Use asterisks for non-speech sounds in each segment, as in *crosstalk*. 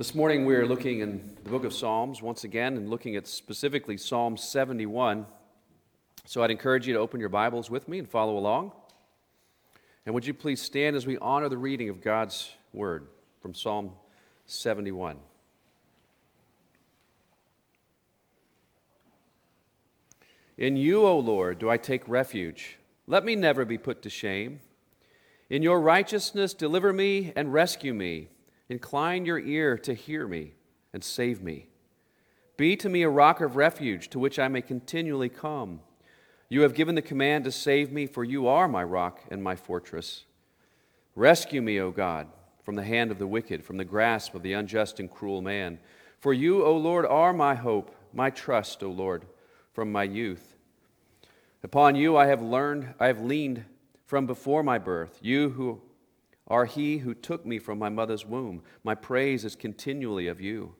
This morning we are looking in the book of Psalms once again and looking at specifically Psalm 71. So I'd encourage you to open your Bibles with me and follow along. And would you please stand as we honor the reading of God's word from Psalm 71. In you, O Lord, do I take refuge. Let me never be put to shame. In your righteousness, deliver me and rescue me. Incline your ear to hear me and save me. Be to me a rock of refuge to which I may continually come. You have given the command to save me, for you are my rock and my fortress. Rescue me, O God, from the hand of the wicked, from the grasp of the unjust and cruel man. For you, O Lord, are my hope, my trust, O Lord, from my youth. Upon you I have learned, I have leaned from before my birth. You who are he who took me from my mother's womb. My praise is continually of you.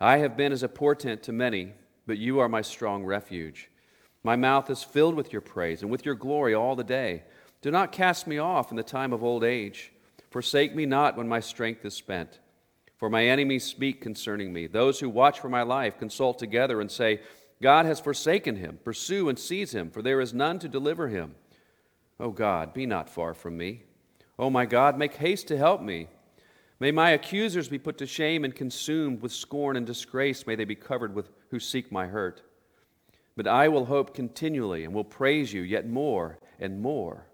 I have been as a portent to many, but you are my strong refuge. My mouth is filled with your praise and with your glory all the day. Do not cast me off in the time of old age. Forsake me not when my strength is spent. For my enemies speak concerning me. Those who watch for my life consult together and say, God has forsaken him. Pursue and seize him, for there is none to deliver him. O God, be not far from me. O my God, make haste to help me. May my accusers be put to shame and consumed with scorn and disgrace. May they be covered with who seek my hurt. But I will hope continually and will praise you yet more and more.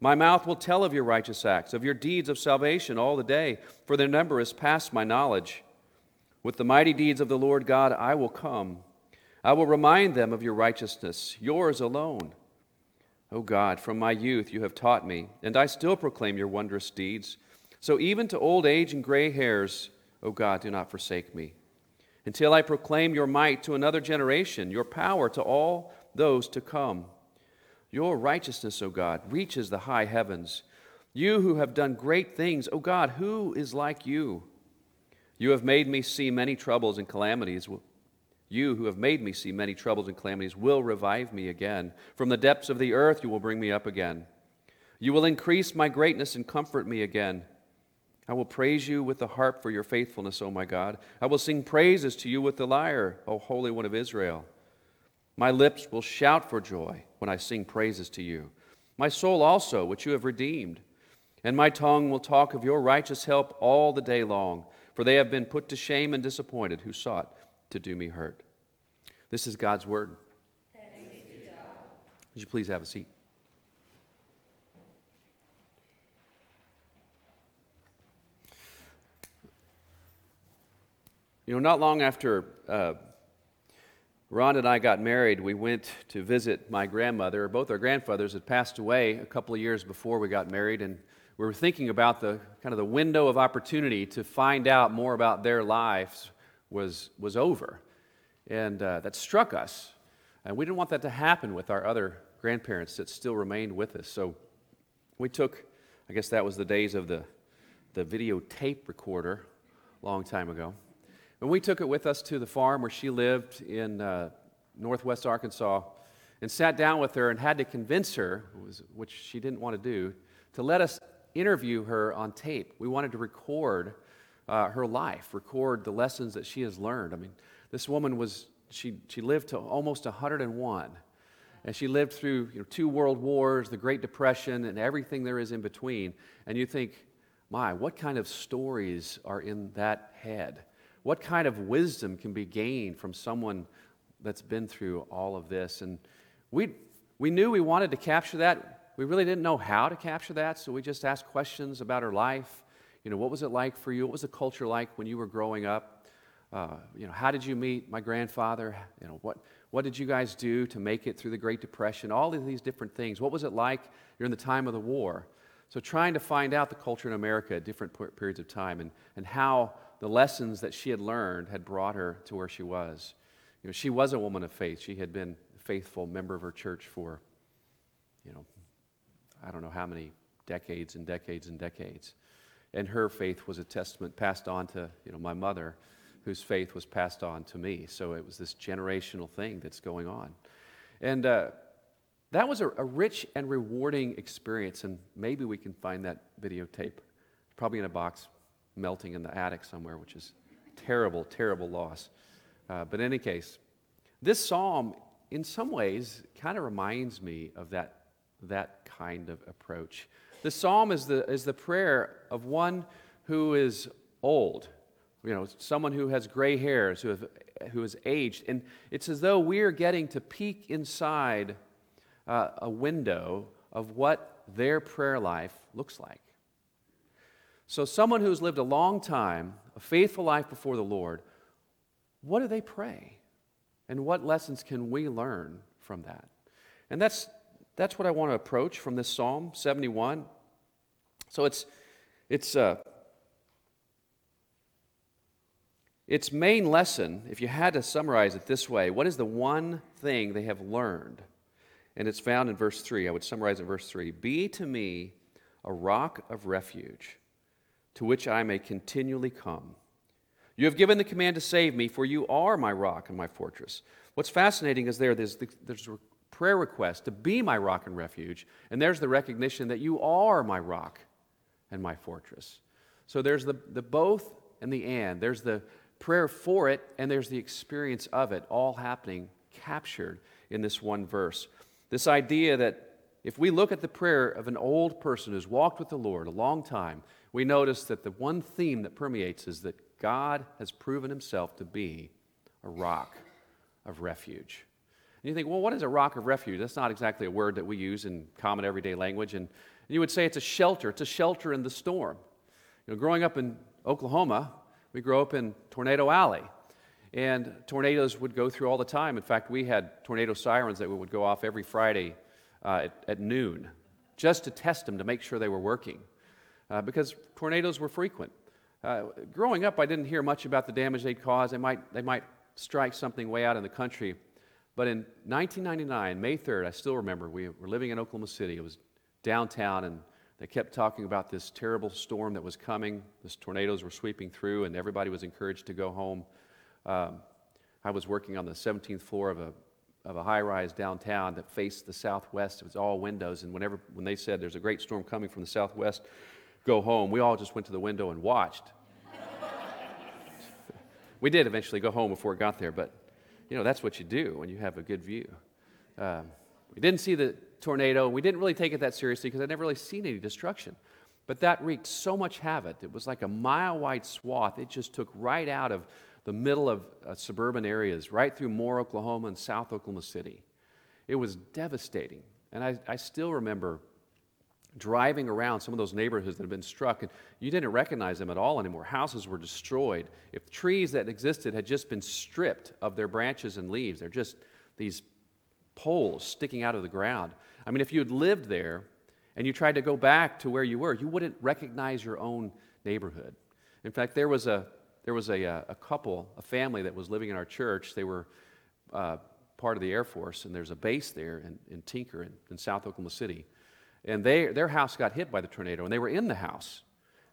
My mouth will tell of your righteous acts, of your deeds of salvation all the day, for their number is past my knowledge. With the mighty deeds of the Lord God I will come. I will remind them of your righteousness, yours alone. O God, from my youth you have taught me, and I still proclaim your wondrous deeds. So even to old age and gray hairs, O God, do not forsake me. Until I proclaim your might to another generation, your power to all those to come. Your righteousness, O God, reaches the high heavens. You who have done great things, O God, who is like you? You have made me see many troubles and calamities. You who have made me see many troubles and calamities will revive me again. From the depths of the earth you will bring me up again. You will increase my greatness and comfort me again. I will praise you with the harp for your faithfulness, O my God. I will sing praises to you with the lyre, O Holy One of Israel. My lips will shout for joy when I sing praises to you. My soul also, which you have redeemed. And my tongue will talk of your righteous help all the day long, for they have been put to shame and disappointed who sought to do me hurt. This is God's word. Would you please have a seat? You know, not long after uh, Ron and I got married, we went to visit my grandmother. Both our grandfathers had passed away a couple of years before we got married, and we were thinking about the kind of the window of opportunity to find out more about their lives was, was over. And uh, that struck us. And we didn't want that to happen with our other grandparents that still remained with us. So we took, I guess that was the days of the, the videotape recorder, a long time ago. And we took it with us to the farm where she lived in uh, northwest Arkansas and sat down with her and had to convince her, which she didn't want to do, to let us interview her on tape. We wanted to record uh, her life, record the lessons that she has learned. I mean, this woman was, she, she lived to almost 101. And she lived through you know, two world wars, the Great Depression, and everything there is in between. And you think, my, what kind of stories are in that head? What kind of wisdom can be gained from someone that's been through all of this? And we, we knew we wanted to capture that. We really didn't know how to capture that, so we just asked questions about her life you know, what was it like for you? What was the culture like when you were growing up? Uh, you know, how did you meet my grandfather? You know, what, what did you guys do to make it through the Great Depression? All of these different things. What was it like during the time of the war? So, trying to find out the culture in America at different periods of time and, and how the lessons that she had learned had brought her to where she was. You know, she was a woman of faith. She had been a faithful member of her church for, you know, I don't know how many decades and decades and decades and her faith was a testament passed on to you know, my mother, whose faith was passed on to me. So it was this generational thing that's going on. And uh, that was a, a, rich and rewarding experience, and maybe we can find that videotape, probably in a box melting in the attic somewhere, which is terrible, terrible loss. Uh, but in any case, this psalm, in some ways, kind of reminds me of that, that kind of approach. The psalm is the, is the prayer of one who is old, you know, someone who has gray hairs, who, have, who is aged. And it's as though we're getting to peek inside uh, a window of what their prayer life looks like. So, someone who's lived a long time, a faithful life before the Lord, what do they pray? And what lessons can we learn from that? And that's, that's what I want to approach from this Psalm 71. So, it's, it's, uh, its main lesson, if you had to summarize it this way, what is the one thing they have learned? And it's found in verse 3. I would summarize in verse 3 Be to me a rock of refuge to which I may continually come. You have given the command to save me, for you are my rock and my fortress. What's fascinating is there, there's, the, there's a prayer request to be my rock and refuge, and there's the recognition that you are my rock and my fortress. So there's the, the both and the and. There's the prayer for it, and there's the experience of it, all happening, captured in this one verse. This idea that if we look at the prayer of an old person who's walked with the Lord a long time, we notice that the one theme that permeates is that God has proven himself to be a rock of refuge. And you think, well, what is a rock of refuge? That's not exactly a word that we use in common everyday language. And you would say it's a shelter. It's a shelter in the storm. You know, growing up in Oklahoma, we grew up in Tornado Alley. And tornadoes would go through all the time. In fact, we had tornado sirens that would go off every Friday uh, at, at, noon just to test them to make sure they were working uh, because tornadoes were frequent. Uh, growing up, I didn't hear much about the damage they'd cause. They might, they might strike something way out in the country. But in 1999, May 3rd, I still remember, we were living in Oklahoma City. It was downtown, and they kept talking about this terrible storm that was coming. These tornadoes were sweeping through, and everybody was encouraged to go home. Um, I was working on the 17th floor of a, of a high rise downtown that faced the southwest. It was all windows, and whenever, when they said there's a great storm coming from the southwest, go home, we all just went to the window and watched. *laughs* we did eventually go home before it got there, but you know, that's what you do when you have a good view. Um, we didn't see the tornado. We didn't really take it that seriously because I'd never really seen any destruction. But that wreaked so much havoc. It was like a mile wide swath. It just took right out of the middle of uh, suburban areas, right through Moore, Oklahoma, and South Oklahoma City. It was devastating. And I, I still remember driving around some of those neighborhoods that had been struck, and you didn't recognize them at all anymore. Houses were destroyed. If trees that existed had just been stripped of their branches and leaves, they're just these poles sticking out of the ground. I mean, if you had lived there and you tried to go back to where you were, you wouldn't recognize your own neighborhood. In fact, there was a there was a, uh, a couple, a family that was living in our church. They were uh, part of the Air Force, and there's a base there in, in Tinker in, in South Oklahoma City. And they, their house got hit by the tornado, and they were in the house.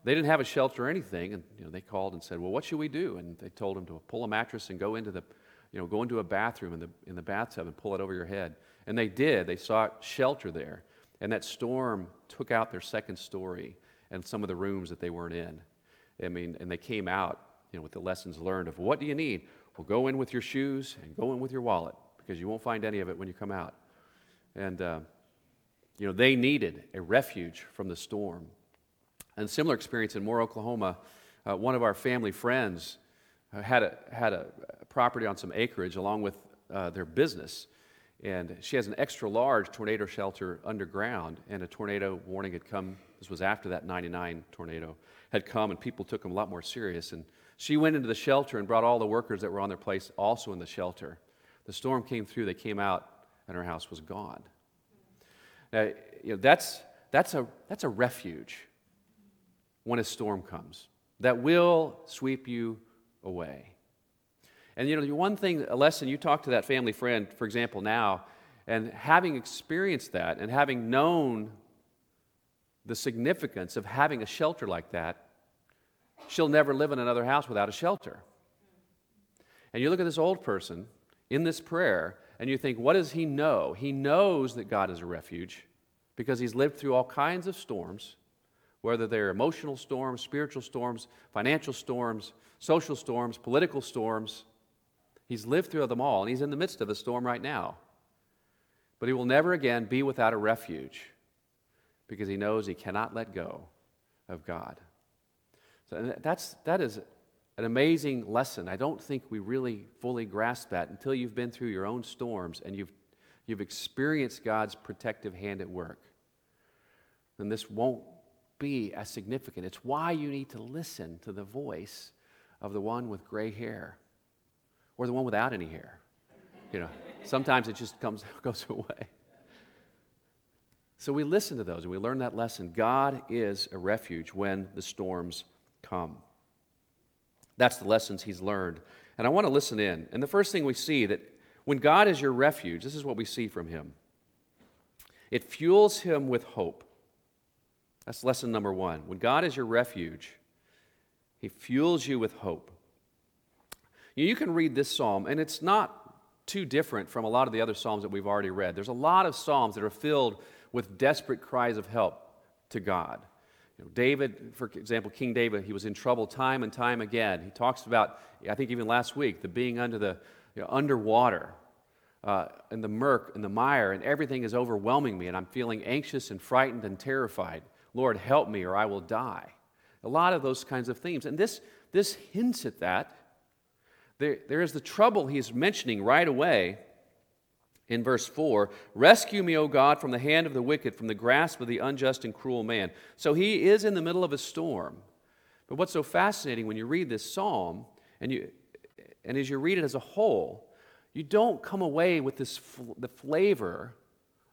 They didn't have a shelter or anything, and you know, they called and said, "Well, what should we do?" And they told them to pull a mattress and go into the, you know, go into a bathroom in the in the bathtub and pull it over your head. And they did. They sought shelter there, and that storm took out their second story and some of the rooms that they weren't in. I mean, and they came out, you know, with the lessons learned of what do you need? Well, go in with your shoes and go in with your wallet because you won't find any of it when you come out. And uh, you know, they needed a refuge from the storm. And similar experience in Moore, Oklahoma, uh, one of our family friends uh, had, a, had a property on some acreage along with uh, their business. And she has an extra large tornado shelter underground, and a tornado warning had come. This was after that 99 tornado had come, and people took them a lot more serious. And she went into the shelter and brought all the workers that were on their place also in the shelter. The storm came through, they came out, and her house was gone. Now, you know, that's, that's, a, that's a refuge when a storm comes that will sweep you away. And you know, one thing, a lesson you talk to that family friend, for example, now, and having experienced that and having known the significance of having a shelter like that, she'll never live in another house without a shelter. And you look at this old person in this prayer, and you think, what does he know? He knows that God is a refuge because he's lived through all kinds of storms whether they're emotional storms, spiritual storms, financial storms, social storms, political storms. He's lived through them all, and he's in the midst of a storm right now. But he will never again be without a refuge because he knows he cannot let go of God. So that's, that is an amazing lesson. I don't think we really fully grasp that until you've been through your own storms and you've, you've experienced God's protective hand at work. Then this won't be as significant. It's why you need to listen to the voice of the one with gray hair or the one without any hair. You know, sometimes it just comes *laughs* goes away. So we listen to those and we learn that lesson. God is a refuge when the storms come. That's the lessons he's learned. And I want to listen in. And the first thing we see that when God is your refuge, this is what we see from him. It fuels him with hope. That's lesson number one. When God is your refuge, He fuels you with hope. You can read this psalm, and it's not too different from a lot of the other psalms that we've already read. There's a lot of psalms that are filled with desperate cries of help to God. You know, David, for example, King David, he was in trouble time and time again. He talks about, I think even last week, the being under the you know, underwater uh, and the murk and the mire, and everything is overwhelming me, and I'm feeling anxious and frightened and terrified. Lord, help me or I will die. A lot of those kinds of themes. And this, this hints at that. There, there is the trouble he's mentioning right away in verse 4 Rescue me, O God, from the hand of the wicked, from the grasp of the unjust and cruel man. So he is in the middle of a storm. But what's so fascinating when you read this psalm, and, you, and as you read it as a whole, you don't come away with this, the flavor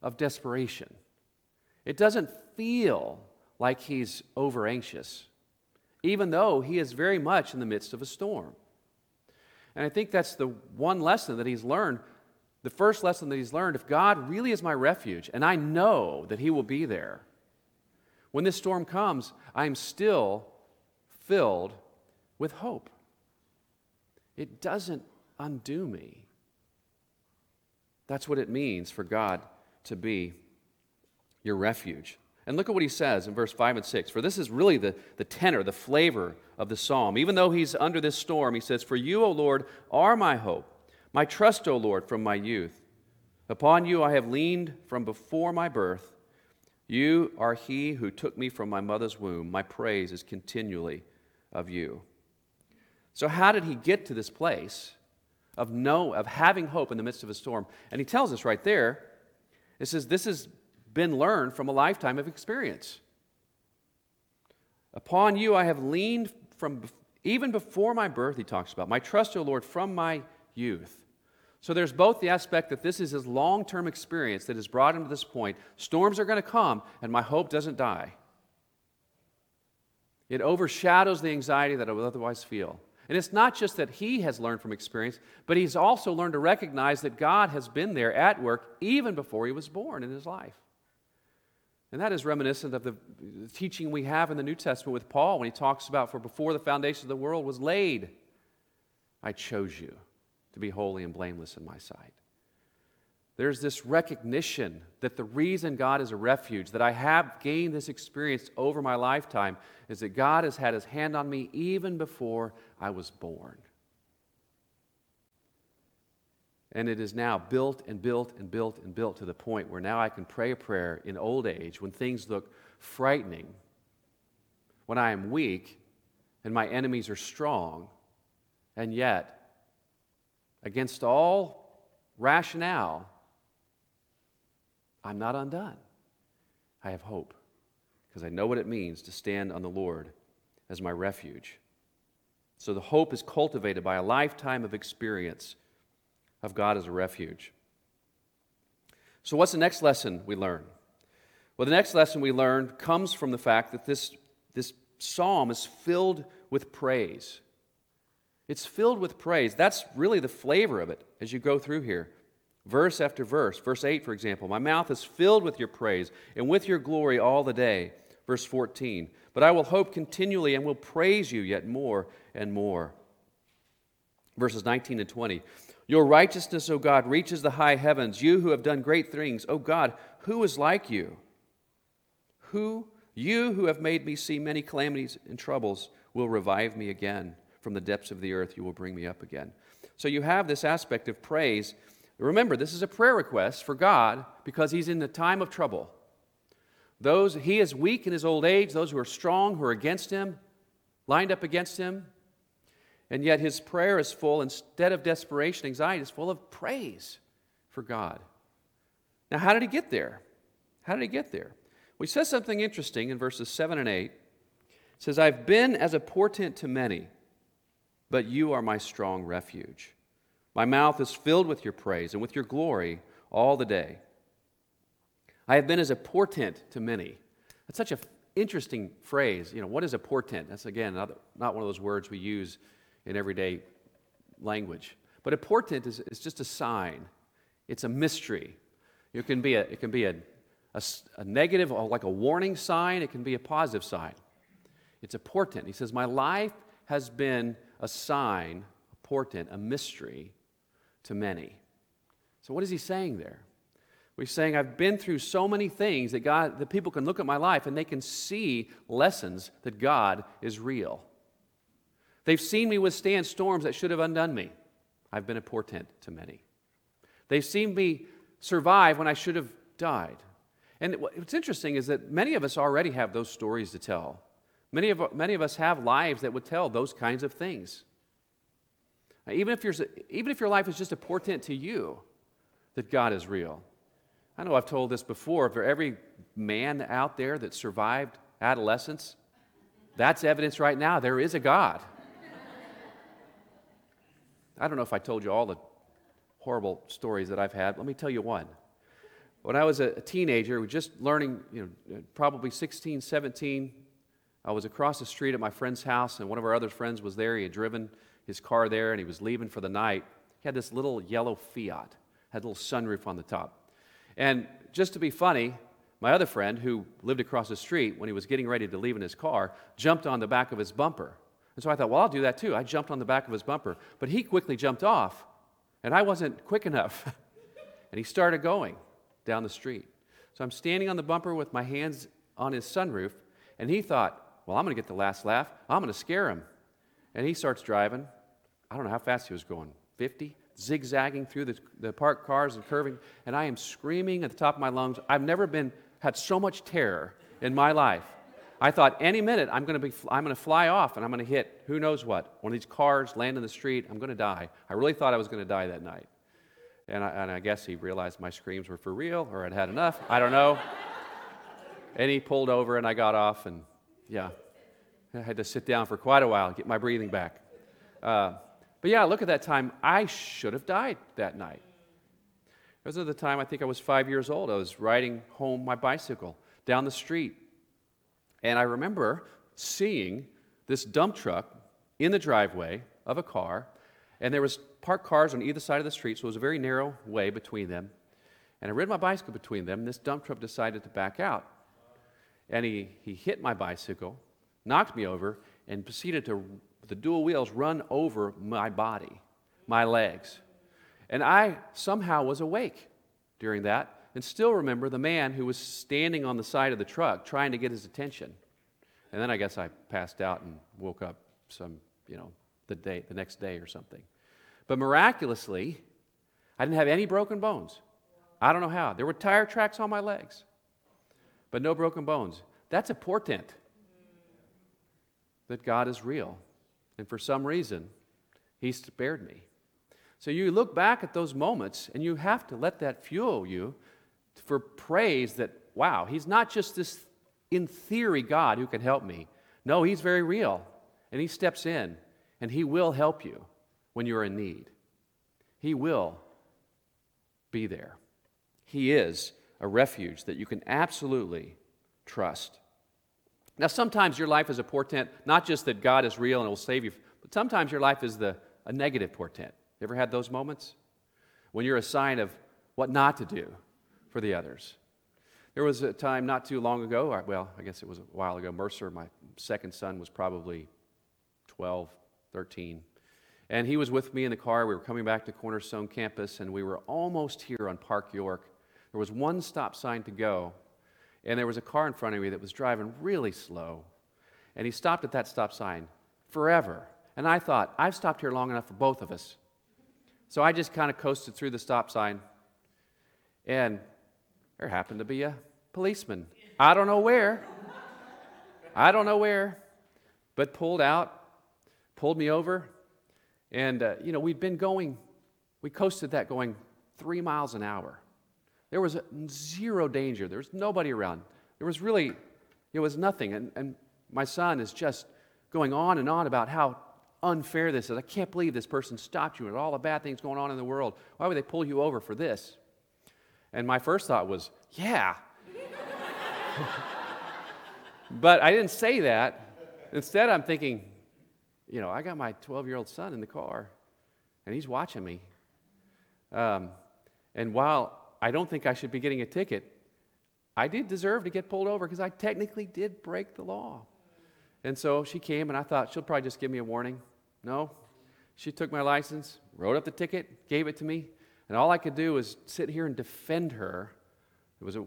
of desperation. It doesn't feel like he's over anxious, even though he is very much in the midst of a storm. And I think that's the one lesson that he's learned. The first lesson that he's learned if God really is my refuge, and I know that he will be there, when this storm comes, I am still filled with hope. It doesn't undo me. That's what it means for God to be your refuge. And look at what he says in verse 5 and 6. For this is really the, the tenor, the flavor of the psalm. Even though he's under this storm, he says, For you, O Lord, are my hope, my trust, O Lord, from my youth. Upon you I have leaned from before my birth. You are he who took me from my mother's womb. My praise is continually of you. So, how did he get to this place of, know, of having hope in the midst of a storm? And he tells us right there, it says, This is been learned from a lifetime of experience. Upon you I have leaned from even before my birth, he talks about. My trust, O Lord, from my youth. So there's both the aspect that this is his long term experience that has brought him to this point. Storms are going to come, and my hope doesn't die. It overshadows the anxiety that I would otherwise feel. And it's not just that he has learned from experience, but he's also learned to recognize that God has been there at work even before he was born in his life. And that is reminiscent of the teaching we have in the New Testament with Paul when he talks about, For before the foundation of the world was laid, I chose you to be holy and blameless in my sight. There's this recognition that the reason God is a refuge, that I have gained this experience over my lifetime, is that God has had his hand on me even before I was born. And it is now built and built and built and built to the point where now I can pray a prayer in old age when things look frightening, when I am weak and my enemies are strong, and yet, against all rationale, I'm not undone. I have hope because I know what it means to stand on the Lord as my refuge. So the hope is cultivated by a lifetime of experience of God as a refuge. So, what's the next lesson we learn? Well, the next lesson we learn comes from the fact that this, this psalm is filled with praise. It's filled with praise. That's really the flavor of it as you go through here, verse after verse. Verse 8, for example, my mouth is filled with your praise and with your glory all the day. Verse 14, but I will hope continually and will praise you yet more and more. Verses 19 and 20, your righteousness, O God, reaches the high heavens. You who have done great things, O God, who is like you? Who You who have made me see many calamities and troubles will revive me again. From the depths of the earth, you will bring me up again. So you have this aspect of praise. Remember, this is a prayer request for God because he's in the time of trouble. Those he is weak in his old age, those who are strong, who are against him, lined up against him. And yet his prayer is full, instead of desperation, anxiety, is full of praise for God. Now, how did he get there? How did he get there? Well, he says something interesting in verses 7 and 8. It says, I've been as a portent to many, but you are my strong refuge. My mouth is filled with your praise and with your glory all the day. I have been as a portent to many. That's such an interesting phrase. You know, what is a portent? That's, again, not, not one of those words we use in everyday language. But a portent is, is just a sign, it's a mystery. It can be a, it can be a, a, a negative, like a warning sign, it can be a positive sign. It's a portent. He says, My life has been a sign, a portent, a mystery to many. So, what is he saying there? He's saying, I've been through so many things that God, that people can look at my life and they can see lessons that God is real. They've seen me withstand storms that should have undone me. I've been a portent to many. They've seen me survive when I should have died. And what's interesting is that many of us already have those stories to tell. Many of, many of us have lives that would tell those kinds of things. Even if, even if your life is just a portent to you that God is real. I know I've told this before. For every man out there that survived adolescence, that's evidence right now there is a God. I don't know if I told you all the horrible stories that I've had. Let me tell you one. When I was a teenager, just learning, you know, uh, probably 16, 17, I was across the street at my friend's house, and one of our other friends was there. He had driven his car there, and he was leaving for the night. He had this little yellow Fiat, had a little sunroof on the top. And just to be funny, my other friend, who lived across the street, when he was getting ready to leave in his car, jumped on the back of his bumper. And so I thought, well, I'll do that too. I jumped on the back of his bumper. But he quickly jumped off, and I wasn't quick enough. *laughs* and he started going down the street. So I'm standing on the bumper with my hands on his sunroof, and he thought, well, I'm going to get the last laugh. I'm going to scare him. And he starts driving. I don't know how fast he was going 50, zigzagging through the, the parked cars and curving. And I am screaming at the top of my lungs. I've never been, had so much terror in my life. I thought any minute I'm going to be I'm going to fly off and I'm going to hit who knows what one of these cars land in the street I'm going to die. I really thought I was going to die that night, and I, and I guess he realized my screams were for real or I'd had enough. I don't know. *laughs* and he pulled over and I got off and yeah. I had to sit down for quite a while, get my breathing back. Uh, but yeah, look at that time. I should have died that night. This was the time I think I was five years old. I was riding home my bicycle down the street. And I remember seeing this dump truck in the driveway of a car. And there was parked cars on either side of the street, so it was a very narrow way between them. And I rid my bicycle between them, and this dump truck decided to back out and he, he hit my bicycle, knocked me over, and proceeded to, the dual wheels, run over my body, my legs. And I somehow was awake during that and still remember the man who was standing on the side of the truck trying to get his attention. And then I guess I passed out and woke up some, you know, the day the next day or something. But miraculously, I didn't have any broken bones. I don't know how. There were tire tracks on my legs but no broken bones. That's a portent that God is real. And for some reason, He spared me. So you look back at those moments and you have to let that fuel you for praise that, wow, He's not just this in theory God who can help me. No, He's very real. And He steps in and He will help you when you're in need. He will be there. He is a refuge that you can absolutely trust. Now, sometimes your life is a portent, not just that God is real and will save you, but sometimes your life is the, a negative portent. You ever had those moments? When you're a sign of what not to do for the others. There was a time not too long ago, well, I guess it was a while ago, Mercer, my second son, was probably 12, 13. And he was with me in the car. We were coming back to Cornerstone campus, and we were almost here on Park York. There was one stop sign to go, and there was a car in front of me that was driving really slow. And he stopped at that stop sign forever. And I thought, I've stopped here long enough for both of us. So I just kind of coasted through the stop sign. And there happened to be a policeman. I don't know where. I don't know where. But pulled out, pulled me over. And, uh, you know, we'd been going, we coasted that going three miles an hour. There was zero danger. There was nobody around. There was really, it was nothing. And, and my son is just going on and on about how unfair this is. I can't believe this person stopped you and all the bad things going on in the world. Why would they pull you over for this? And my first thought was, yeah. *laughs* but I didn't say that. Instead, I'm thinking, you know, I got my 12 year old son in the car, and he's watching me. Um, and while I don't think I should be getting a ticket, I did deserve to get pulled over because I technically did break the law. And so she came, and I thought she'll probably just give me a warning. No. She took my license, wrote up the ticket, gave it to me, and all I could do was sit here and defend her. It was a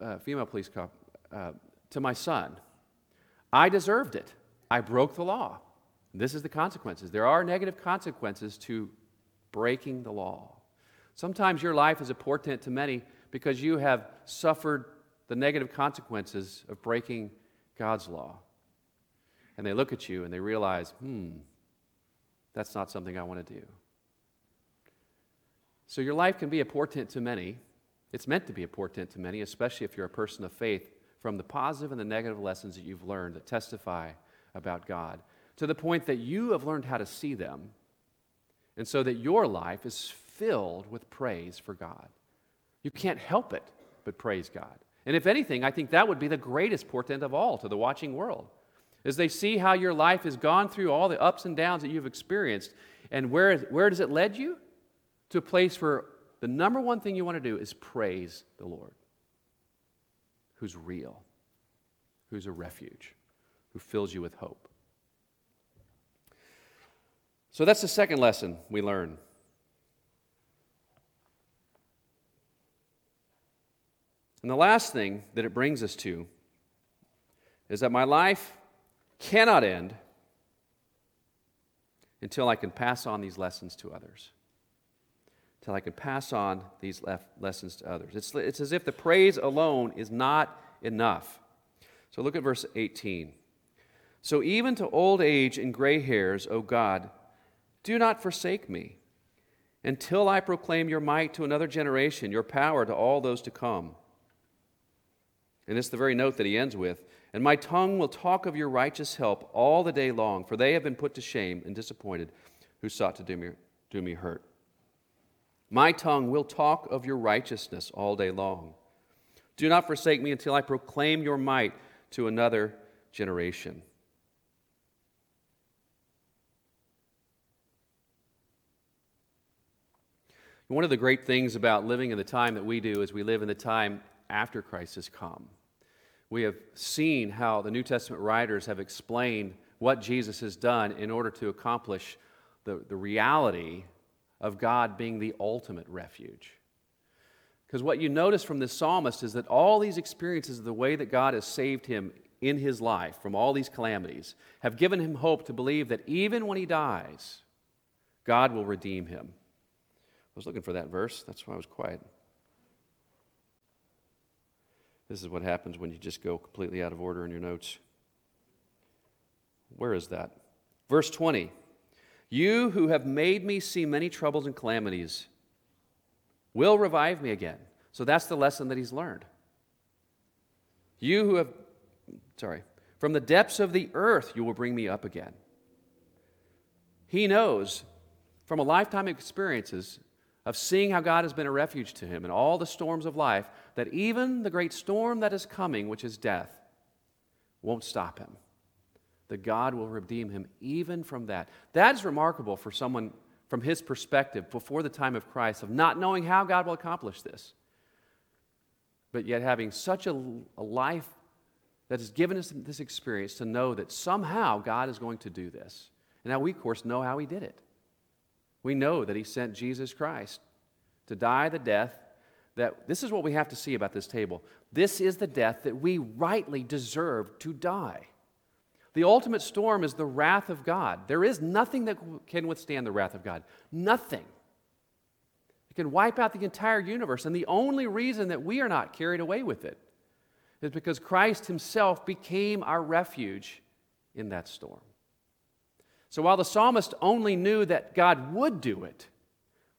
uh, female police cop uh, to my son. I deserved it. I broke the law. This is the consequences. There are negative consequences to breaking the law. Sometimes your life is a portent to many because you have suffered the negative consequences of breaking God's law. And they look at you and they realize, hmm, that's not something I want to do. So your life can be a portent to many. It's meant to be a portent to many, especially if you're a person of faith, from the positive and the negative lessons that you've learned that testify about God, to the point that you have learned how to see them, and so that your life is filled with praise for God. You can't help it but praise God. And if anything, I think that would be the greatest portent of all to the watching world. As they see how your life has gone through all the ups and downs that you've experienced, and where, where does it lead you? To a place where the number one thing you want to do is praise the Lord, who's real, who's a refuge, who fills you with hope. So that's the second lesson we learn And the last thing that it brings us to is that my life cannot end until I can pass on these lessons to others. Until I can pass on these lessons to others. It's, it's as if the praise alone is not enough. So look at verse 18. So even to old age and gray hairs, O God, do not forsake me until I proclaim your might to another generation, your power to all those to come. And it's the very note that he ends with And my tongue will talk of your righteous help all the day long, for they have been put to shame and disappointed who sought to do me, do me hurt. My tongue will talk of your righteousness all day long. Do not forsake me until I proclaim your might to another generation. One of the great things about living in the time that we do is we live in the time after Christ has come. We have seen how the New Testament writers have explained what Jesus has done in order to accomplish the, the reality of God being the ultimate refuge. Because what you notice from this psalmist is that all these experiences of the way that God has saved him in his life from all these calamities have given him hope to believe that even when he dies, God will redeem him. I was looking for that verse, that's why I was quiet. This is what happens when you just go completely out of order in your notes. Where is that? Verse 20 You who have made me see many troubles and calamities will revive me again. So that's the lesson that he's learned. You who have, sorry, from the depths of the earth you will bring me up again. He knows from a lifetime of experiences of seeing how God has been a refuge to him in all the storms of life, that even the great storm that is coming, which is death, won't stop him. That God will redeem him even from that. That is remarkable for someone from his perspective before the time of Christ, of not knowing how God will accomplish this, but yet having such a, a life that has given us this experience to know that somehow God is going to do this. And now we, of course, know how he did it. We know that he sent Jesus Christ to die the death that this is what we have to see about this table. This is the death that we rightly deserve to die. The ultimate storm is the wrath of God. There is nothing that can withstand the wrath of God. Nothing. It can wipe out the entire universe. And the only reason that we are not carried away with it is because Christ Himself became our refuge in that storm. So while the psalmist only knew that God would do it,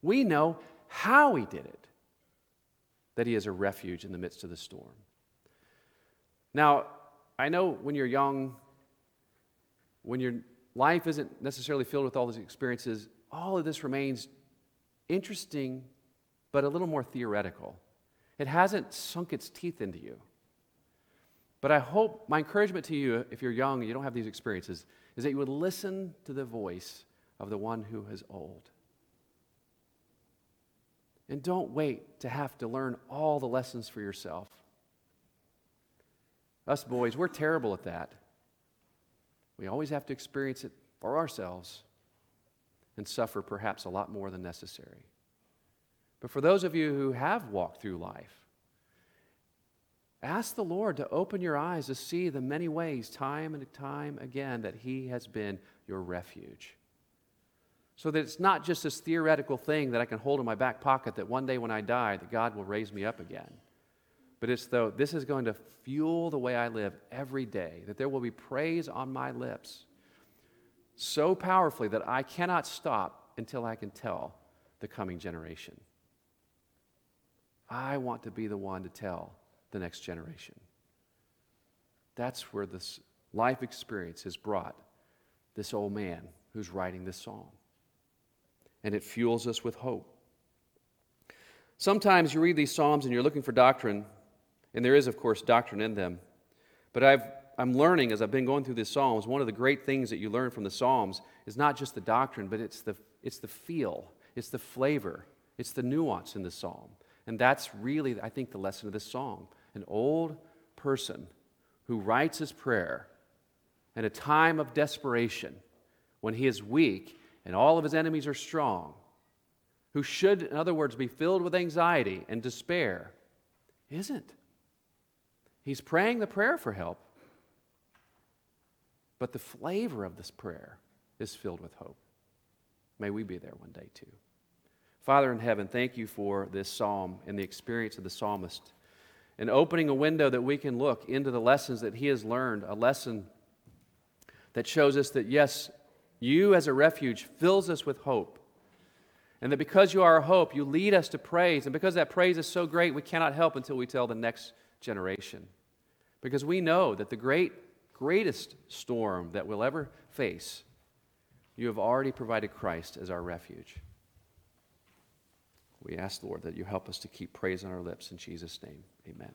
we know how He did it that He is a refuge in the midst of the storm. Now, I know when you're young, when your life isn't necessarily filled with all these experiences, all of this remains interesting, but a little more theoretical. It hasn't sunk its teeth into you. But I hope my encouragement to you, if you're young and you don't have these experiences, is that you would listen to the voice of the one who is old. And don't wait to have to learn all the lessons for yourself. Us boys, we're terrible at that. We always have to experience it for ourselves and suffer perhaps a lot more than necessary. But for those of you who have walked through life, ask the Lord to open your eyes to see the many ways, time and time again, that He has been your refuge. So that it's not just this theoretical thing that I can hold in my back pocket that one day when I die, that God will raise me up again. But it's though this is going to fuel the way I live every day, that there will be praise on my lips so powerfully that I cannot stop until I can tell the coming generation. I want to be the one to tell the next generation. That's where this life experience has brought this old man who's writing this song and it fuels us with hope. Sometimes you read these Psalms and you're looking for doctrine, and there is, of course, doctrine in them. But I've, I'm learning as I've been going through these Psalms, one of the great things that you learn from the Psalms is not just the doctrine, but it's the, it's the feel, it's the flavor, it's the nuance in the Psalm. And that's really, I think, the lesson of this Psalm. An old person who writes his prayer in a time of desperation when he is weak and all of his enemies are strong, who should, in other words, be filled with anxiety and despair, isn't. He's praying the prayer for help, but the flavor of this prayer is filled with hope. May we be there one day too. Father in heaven, thank you for this psalm and the experience of the psalmist and opening a window that we can look into the lessons that he has learned, a lesson that shows us that, yes, you, as a refuge, fills us with hope. And that because you are our hope, you lead us to praise. And because that praise is so great, we cannot help until we tell the next generation. Because we know that the great, greatest storm that we'll ever face, you have already provided Christ as our refuge. We ask, Lord, that you help us to keep praise on our lips. In Jesus' name, amen.